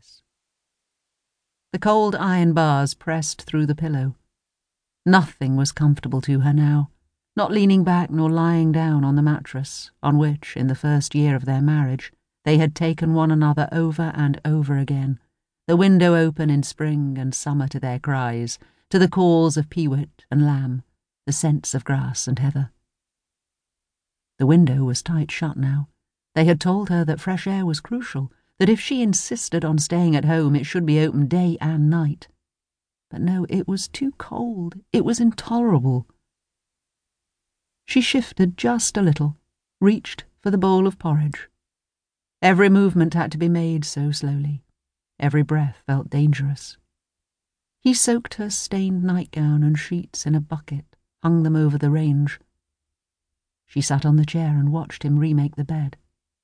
this. The cold iron bars pressed through the pillow. Nothing was comfortable to her now, not leaning back nor lying down on the mattress on which, in the first year of their marriage, they had taken one another over and over again, the window open in spring and summer to their cries, to the calls of peewit and lamb, the scents of grass and heather. The window was tight shut now. They had told her that fresh air was crucial, that if she insisted on staying at home, it should be open day and night. But no, it was too cold. It was intolerable. She shifted just a little, reached for the bowl of porridge. Every movement had to be made so slowly. Every breath felt dangerous. He soaked her stained nightgown and sheets in a bucket, hung them over the range. She sat on the chair and watched him remake the bed,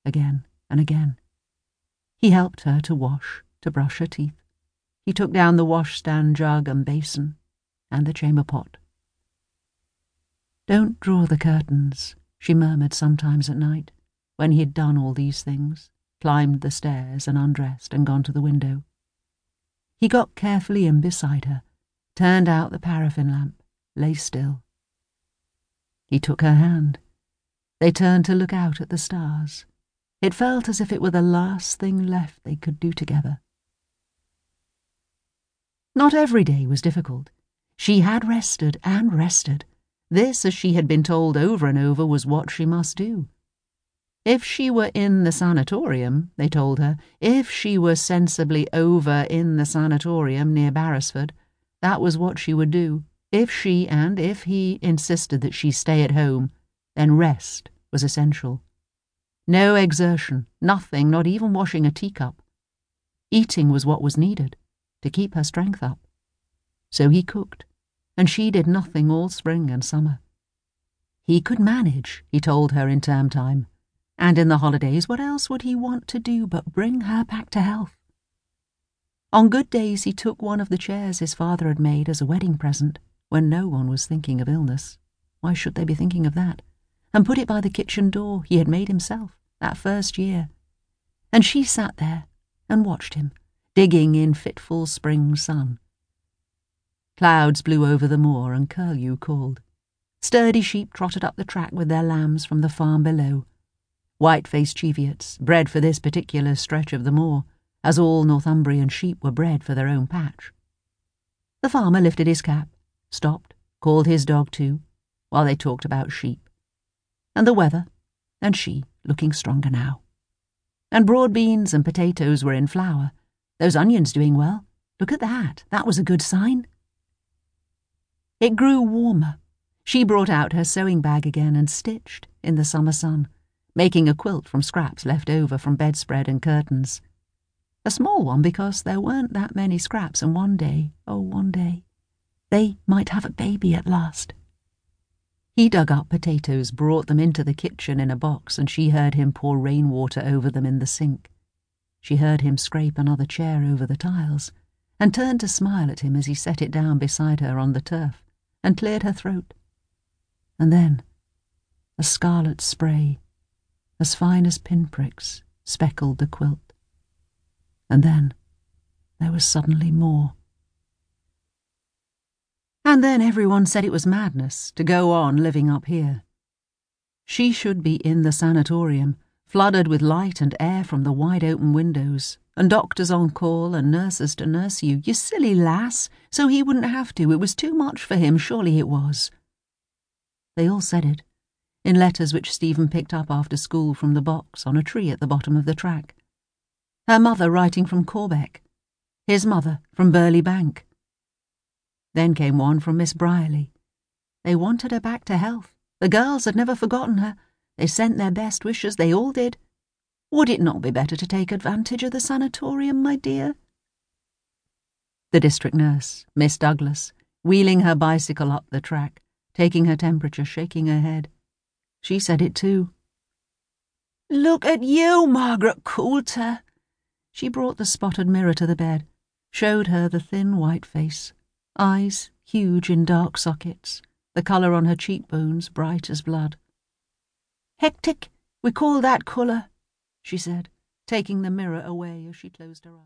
again and again. He helped her to wash, to brush her teeth. He took down the washstand jug and basin, and the chamber pot. Don't draw the curtains, she murmured sometimes at night, when he had done all these things, climbed the stairs and undressed and gone to the window. He got carefully in beside her, turned out the paraffin lamp, lay still. He took her hand. They turned to look out at the stars. It felt as if it were the last thing left they could do together. Not every day was difficult. She had rested and rested. This, as she had been told over and over, was what she must do. If she were in the sanatorium, they told her, if she were sensibly over in the sanatorium near Barrisford, that was what she would do. If she and if he insisted that she stay at home, then rest was essential. No exertion, nothing, not even washing a teacup. Eating was what was needed to keep her strength up. So he cooked, and she did nothing all spring and summer. He could manage, he told her in term time, and in the holidays what else would he want to do but bring her back to health? On good days he took one of the chairs his father had made as a wedding present, when no one was thinking of illness. Why should they be thinking of that? And put it by the kitchen door he had made himself, that first year. And she sat there and watched him, digging in fitful spring sun Clouds blew over the moor and curlew called. Sturdy sheep trotted up the track with their lambs from the farm below. White-faced Cheviots, bred for this particular stretch of the moor, as all Northumbrian sheep were bred for their own patch. The farmer lifted his cap, stopped, called his dog too, while they talked about sheep. And the weather, and she looking stronger now. And broad beans and potatoes were in flower. Those onions doing well. Look at that. That was a good sign. It grew warmer. She brought out her sewing bag again and stitched in the summer sun, making a quilt from scraps left over from bedspread and curtains. A small one because there weren't that many scraps, and one day, oh, one day, they might have a baby at last. He dug up potatoes, brought them into the kitchen in a box, and she heard him pour rainwater over them in the sink. She heard him scrape another chair over the tiles, and turned to smile at him as he set it down beside her on the turf and cleared her throat. And then a scarlet spray, as fine as pinpricks, speckled the quilt. And then there was suddenly more. And then everyone said it was madness to go on living up here. She should be in the sanatorium, flooded with light and air from the wide open windows, and doctors on call and nurses to nurse you, you silly lass, so he wouldn't have to. It was too much for him, surely it was. They all said it, in letters which Steven picked up after school from the box on a tree at the bottom of the track. Her mother writing from Corbeck, his mother from Burley Bank. Then came one from Miss Brierly. They wanted her back to health. The girls had never forgotten her. They sent their best wishes, they all did. Would it not be better to take advantage of the sanatorium, my dear? The district nurse, Miss Douglas, wheeling her bicycle up the track, taking her temperature, shaking her head. She said it too. Look at you, Margaret Coulter. She brought the spotted mirror to the bed, showed her the thin white face, eyes huge in dark sockets, the colour on her cheekbones bright as blood. Hectic, we call that colour she said, taking the mirror away as she closed her eyes.